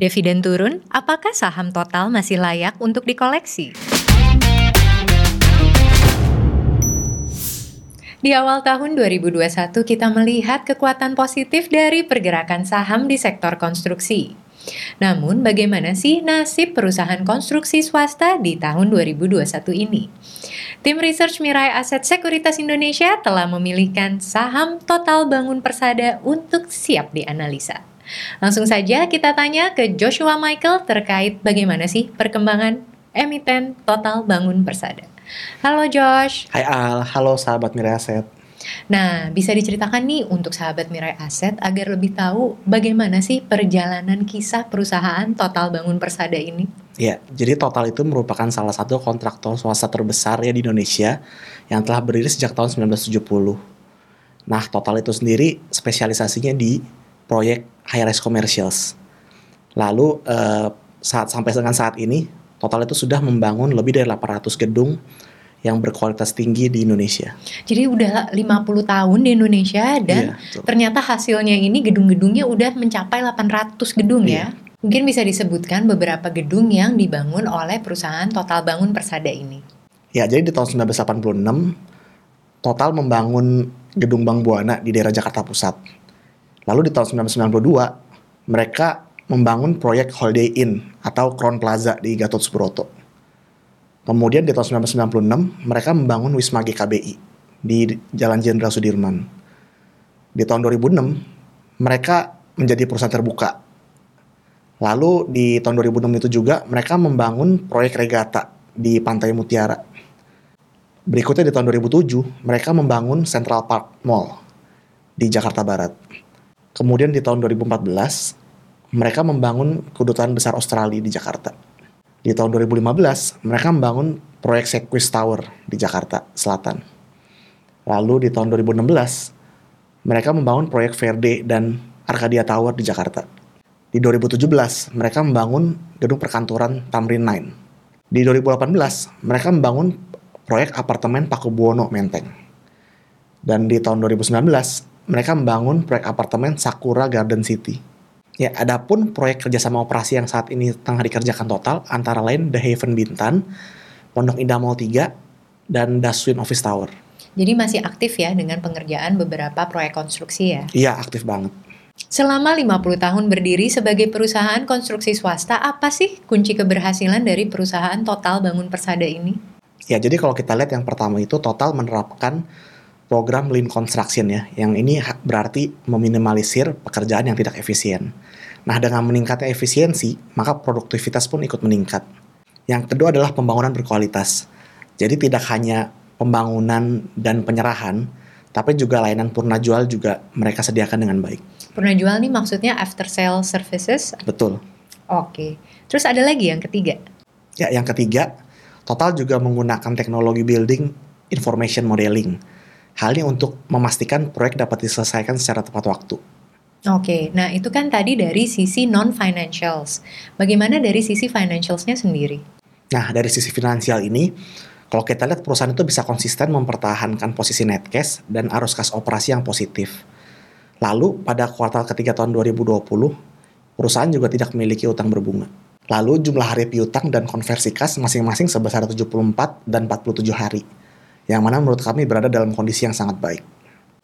Dividen turun, apakah saham total masih layak untuk dikoleksi? Di awal tahun 2021 kita melihat kekuatan positif dari pergerakan saham di sektor konstruksi. Namun bagaimana sih nasib perusahaan konstruksi swasta di tahun 2021 ini? Tim Research Mirai Aset Sekuritas Indonesia telah memilihkan saham total bangun persada untuk siap dianalisa. Langsung saja kita tanya ke Joshua Michael terkait bagaimana sih perkembangan emiten total bangun persada. Halo Josh. Hai Al, halo sahabat Mirai Aset. Nah, bisa diceritakan nih untuk sahabat Mirai Aset agar lebih tahu bagaimana sih perjalanan kisah perusahaan Total Bangun Persada ini? Ya, jadi Total itu merupakan salah satu kontraktor swasta terbesar ya di Indonesia yang telah berdiri sejak tahun 1970. Nah, Total itu sendiri spesialisasinya di proyek high rise commercials. Lalu eh, saat sampai dengan saat ini total itu sudah membangun lebih dari 800 gedung yang berkualitas tinggi di Indonesia. Jadi udah 50 tahun di Indonesia dan iya, ternyata hasilnya ini gedung-gedungnya udah mencapai 800 gedung ya. iya. ya. Mungkin bisa disebutkan beberapa gedung yang dibangun oleh perusahaan Total Bangun Persada ini. Ya, jadi di tahun 1986 Total membangun gedung Bank Buana di daerah Jakarta Pusat. Lalu di tahun 1992 mereka membangun proyek Holiday Inn atau Crown Plaza di Gatot Subroto. Kemudian di tahun 1996 mereka membangun Wisma GKBI di Jalan Jenderal Sudirman. Di tahun 2006 mereka menjadi perusahaan terbuka. Lalu di tahun 2006 itu juga mereka membangun proyek regata di Pantai Mutiara. Berikutnya di tahun 2007 mereka membangun Central Park Mall di Jakarta Barat. Kemudian di tahun 2014, mereka membangun kedutaan besar Australia di Jakarta. Di tahun 2015, mereka membangun proyek Sequis Tower di Jakarta Selatan. Lalu di tahun 2016, mereka membangun proyek Verde dan Arcadia Tower di Jakarta. Di 2017, mereka membangun gedung perkantoran Tamrin 9. Di 2018, mereka membangun proyek apartemen Pakubuwono Menteng. Dan di tahun 2019, mereka membangun proyek apartemen Sakura Garden City. Ya, adapun proyek kerjasama operasi yang saat ini tengah dikerjakan total antara lain The Haven Bintan, Pondok Indah Mall 3, dan Daswin Office Tower. Jadi masih aktif ya dengan pengerjaan beberapa proyek konstruksi ya? Iya, aktif banget. Selama 50 tahun berdiri sebagai perusahaan konstruksi swasta, apa sih kunci keberhasilan dari perusahaan Total Bangun Persada ini? Ya, jadi kalau kita lihat yang pertama itu Total menerapkan program lean construction ya, yang ini berarti meminimalisir pekerjaan yang tidak efisien. Nah, dengan meningkatnya efisiensi, maka produktivitas pun ikut meningkat. Yang kedua adalah pembangunan berkualitas. Jadi tidak hanya pembangunan dan penyerahan, tapi juga layanan purna jual juga mereka sediakan dengan baik. Purna jual nih maksudnya after sale services? Betul. Oke. Terus ada lagi yang ketiga? Ya, yang ketiga, Total juga menggunakan teknologi building information modeling Hal ini untuk memastikan proyek dapat diselesaikan secara tepat waktu. Oke, nah itu kan tadi dari sisi non-financials. Bagaimana dari sisi financialsnya sendiri? Nah, dari sisi finansial ini, kalau kita lihat perusahaan itu bisa konsisten mempertahankan posisi net cash dan arus kas operasi yang positif. Lalu, pada kuartal ketiga tahun 2020, perusahaan juga tidak memiliki utang berbunga. Lalu, jumlah hari piutang dan konversi kas masing-masing sebesar 74 dan 47 hari yang mana menurut kami berada dalam kondisi yang sangat baik.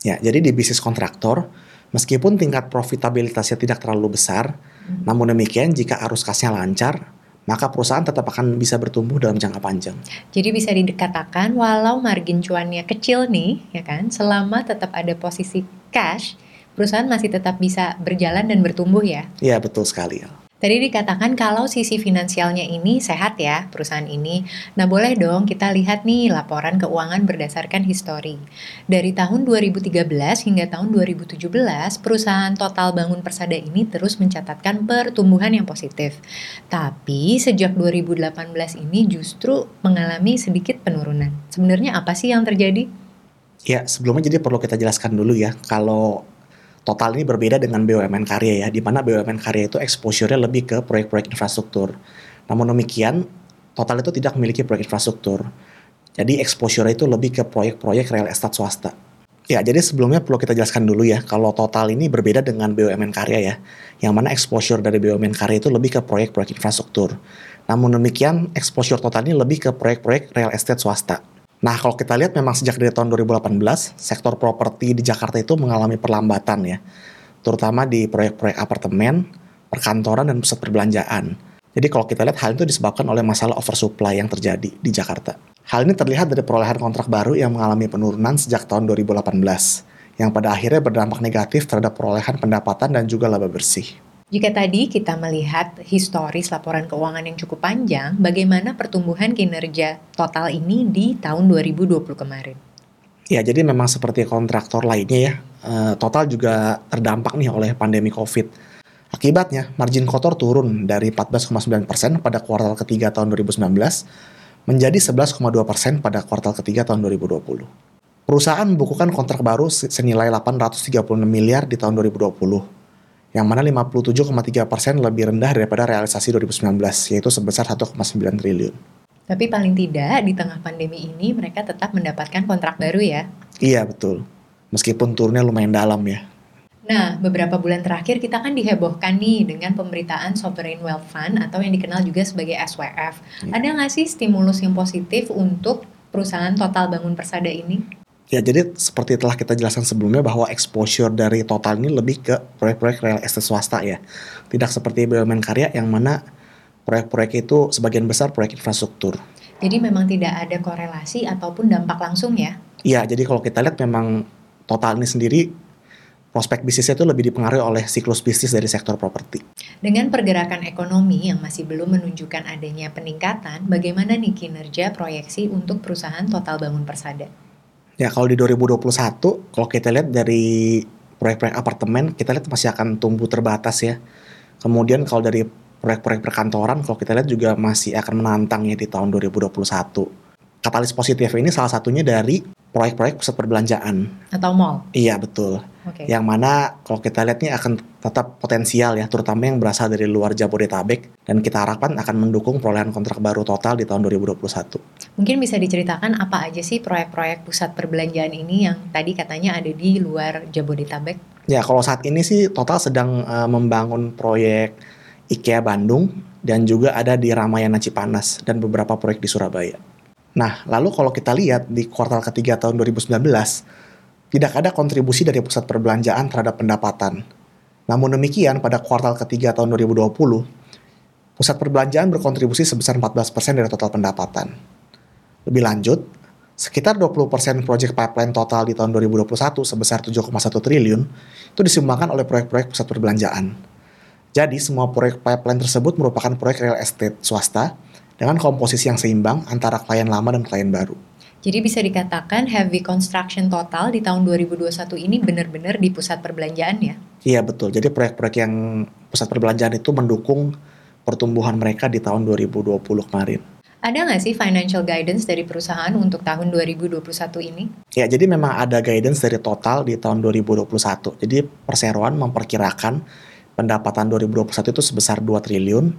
Ya, jadi di bisnis kontraktor, meskipun tingkat profitabilitasnya tidak terlalu besar, hmm. namun demikian jika arus kasnya lancar, maka perusahaan tetap akan bisa bertumbuh dalam jangka panjang. Jadi bisa dikatakan walau margin cuannya kecil nih, ya kan, selama tetap ada posisi cash, perusahaan masih tetap bisa berjalan dan bertumbuh ya? Iya, betul sekali. Ya. Tadi dikatakan kalau sisi finansialnya ini sehat ya perusahaan ini. Nah boleh dong kita lihat nih laporan keuangan berdasarkan histori. Dari tahun 2013 hingga tahun 2017 perusahaan Total Bangun Persada ini terus mencatatkan pertumbuhan yang positif. Tapi sejak 2018 ini justru mengalami sedikit penurunan. Sebenarnya apa sih yang terjadi? Ya sebelumnya jadi perlu kita jelaskan dulu ya kalau Total ini berbeda dengan BUMN karya ya, di mana BUMN karya itu exposure-nya lebih ke proyek-proyek infrastruktur. Namun demikian, Total itu tidak memiliki proyek infrastruktur. Jadi exposure itu lebih ke proyek-proyek real estate swasta. Ya, jadi sebelumnya perlu kita jelaskan dulu ya, kalau total ini berbeda dengan BUMN karya ya, yang mana exposure dari BUMN karya itu lebih ke proyek-proyek infrastruktur. Namun demikian, exposure total ini lebih ke proyek-proyek real estate swasta. Nah, kalau kita lihat memang sejak dari tahun 2018, sektor properti di Jakarta itu mengalami perlambatan ya, terutama di proyek-proyek apartemen, perkantoran, dan pusat perbelanjaan. Jadi kalau kita lihat hal itu disebabkan oleh masalah oversupply yang terjadi di Jakarta. Hal ini terlihat dari perolehan kontrak baru yang mengalami penurunan sejak tahun 2018, yang pada akhirnya berdampak negatif terhadap perolehan pendapatan dan juga laba bersih. Jika tadi kita melihat historis laporan keuangan yang cukup panjang, bagaimana pertumbuhan kinerja total ini di tahun 2020 kemarin? Ya, jadi memang seperti kontraktor lainnya ya, eh, total juga terdampak nih oleh pandemi COVID Akibatnya, margin kotor turun dari 14,9% pada kuartal ketiga tahun 2019 menjadi 11,2% pada kuartal ketiga tahun 2020. Perusahaan membukukan kontrak baru senilai 836 miliar di tahun 2020, yang mana 57,3% lebih rendah daripada realisasi 2019, yaitu sebesar 1,9 triliun. Tapi paling tidak di tengah pandemi ini mereka tetap mendapatkan kontrak baru ya? Iya betul, meskipun turunnya lumayan dalam ya. Nah, beberapa bulan terakhir kita kan dihebohkan nih dengan pemberitaan Sovereign Wealth Fund atau yang dikenal juga sebagai SWF. Hmm. Ada nggak sih stimulus yang positif untuk perusahaan Total Bangun Persada ini? Ya, jadi seperti telah kita jelaskan sebelumnya bahwa exposure dari Total ini lebih ke proyek-proyek real estate swasta ya. Tidak seperti BUMN Karya yang mana proyek-proyek itu sebagian besar proyek infrastruktur. Jadi memang tidak ada korelasi ataupun dampak langsung ya? Iya, jadi kalau kita lihat memang Total ini sendiri prospek bisnisnya itu lebih dipengaruhi oleh siklus bisnis dari sektor properti. Dengan pergerakan ekonomi yang masih belum menunjukkan adanya peningkatan, bagaimana nih kinerja proyeksi untuk perusahaan Total Bangun Persada? Ya kalau di 2021, kalau kita lihat dari proyek-proyek apartemen, kita lihat masih akan tumbuh terbatas ya. Kemudian kalau dari proyek-proyek perkantoran, kalau kita lihat juga masih akan menantang ya di tahun 2021. Katalis positif ini salah satunya dari proyek-proyek pusat perbelanjaan atau mall. Iya betul. Okay. Yang mana kalau kita lihat ini akan tetap potensial ya, terutama yang berasal dari luar Jabodetabek dan kita harapkan akan mendukung perolehan kontrak baru total di tahun 2021. Mungkin bisa diceritakan apa aja sih proyek-proyek pusat perbelanjaan ini yang tadi katanya ada di luar Jabodetabek? Ya kalau saat ini sih total sedang uh, membangun proyek IKEA Bandung dan juga ada di Ramayana Cipanas dan beberapa proyek di Surabaya. Nah, lalu kalau kita lihat di kuartal ketiga tahun 2019, tidak ada kontribusi dari pusat perbelanjaan terhadap pendapatan. Namun demikian, pada kuartal ketiga tahun 2020, pusat perbelanjaan berkontribusi sebesar 14% dari total pendapatan. Lebih lanjut, sekitar 20% proyek pipeline total di tahun 2021 sebesar 7,1 triliun itu disumbangkan oleh proyek-proyek pusat perbelanjaan. Jadi, semua proyek pipeline tersebut merupakan proyek real estate swasta dengan komposisi yang seimbang antara klien lama dan klien baru. Jadi bisa dikatakan heavy construction total di tahun 2021 ini benar-benar di pusat perbelanjaan ya? Iya betul. Jadi proyek-proyek yang pusat perbelanjaan itu mendukung pertumbuhan mereka di tahun 2020 kemarin. Ada nggak sih financial guidance dari perusahaan untuk tahun 2021 ini? Ya, jadi memang ada guidance dari total di tahun 2021. Jadi perseroan memperkirakan pendapatan 2021 itu sebesar 2 triliun,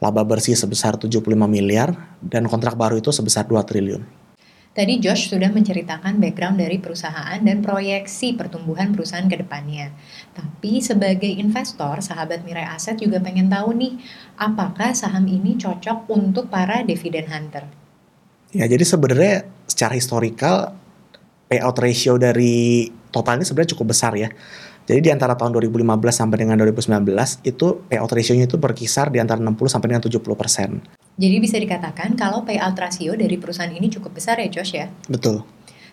laba bersih sebesar 75 miliar, dan kontrak baru itu sebesar 2 triliun. Tadi Josh sudah menceritakan background dari perusahaan dan proyeksi pertumbuhan perusahaan ke depannya. Tapi sebagai investor, sahabat Mirai Aset juga pengen tahu nih, apakah saham ini cocok untuk para dividend hunter? Ya, jadi sebenarnya secara historikal payout ratio dari total ini sebenarnya cukup besar ya. Jadi di antara tahun 2015 sampai dengan 2019 itu payout ratio-nya itu berkisar di antara 60 sampai dengan 70 persen. Jadi bisa dikatakan kalau payout ratio dari perusahaan ini cukup besar ya Josh ya? Betul.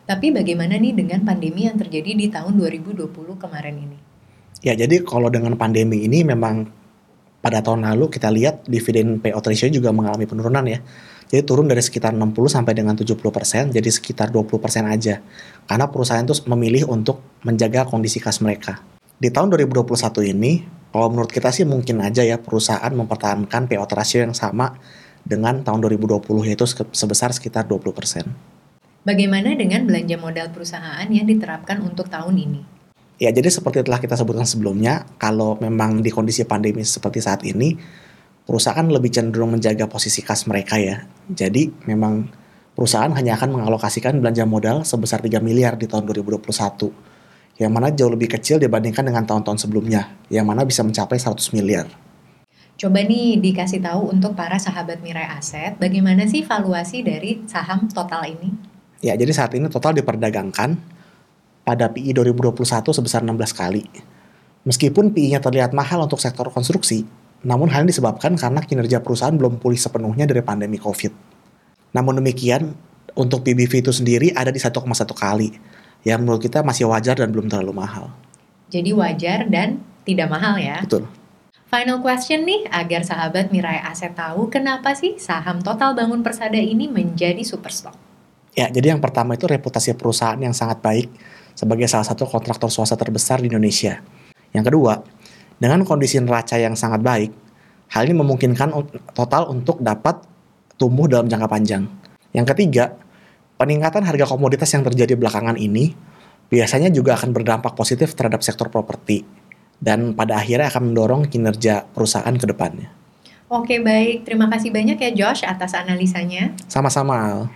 Tapi bagaimana nih dengan pandemi yang terjadi di tahun 2020 kemarin ini? Ya jadi kalau dengan pandemi ini memang pada tahun lalu kita lihat dividen payout ratio juga mengalami penurunan ya. Jadi turun dari sekitar 60 sampai dengan 70 persen jadi sekitar 20 persen aja. Karena perusahaan itu memilih untuk menjaga kondisi kas mereka. Di tahun 2021 ini, kalau menurut kita sih mungkin aja ya perusahaan mempertahankan payout ratio yang sama dengan tahun 2020 yaitu sebesar sekitar 20 persen. Bagaimana dengan belanja modal perusahaan yang diterapkan untuk tahun ini? Ya, jadi seperti telah kita sebutkan sebelumnya, kalau memang di kondisi pandemi seperti saat ini, perusahaan lebih cenderung menjaga posisi kas mereka ya. Jadi memang perusahaan hanya akan mengalokasikan belanja modal sebesar 3 miliar di tahun 2021, yang mana jauh lebih kecil dibandingkan dengan tahun-tahun sebelumnya, yang mana bisa mencapai 100 miliar. Coba nih dikasih tahu untuk para sahabat Mirai Aset, bagaimana sih valuasi dari saham total ini? Ya, jadi saat ini total diperdagangkan pada PI 2021 sebesar 16 kali. Meskipun PI-nya terlihat mahal untuk sektor konstruksi, namun hal ini disebabkan karena kinerja perusahaan belum pulih sepenuhnya dari pandemi COVID. Namun demikian, untuk PBV itu sendiri ada di 1,1 kali, yang menurut kita masih wajar dan belum terlalu mahal. Jadi wajar dan tidak mahal ya? Betul. Final question nih, agar sahabat Mirai Aset tahu kenapa sih saham total bangun persada ini menjadi superstock? Ya, jadi yang pertama itu reputasi perusahaan yang sangat baik sebagai salah satu kontraktor swasta terbesar di Indonesia. Yang kedua, dengan kondisi neraca yang sangat baik, hal ini memungkinkan total untuk dapat tumbuh dalam jangka panjang. Yang ketiga, peningkatan harga komoditas yang terjadi belakangan ini biasanya juga akan berdampak positif terhadap sektor properti dan pada akhirnya akan mendorong kinerja perusahaan ke depannya. Oke baik, terima kasih banyak ya Josh atas analisanya. Sama-sama.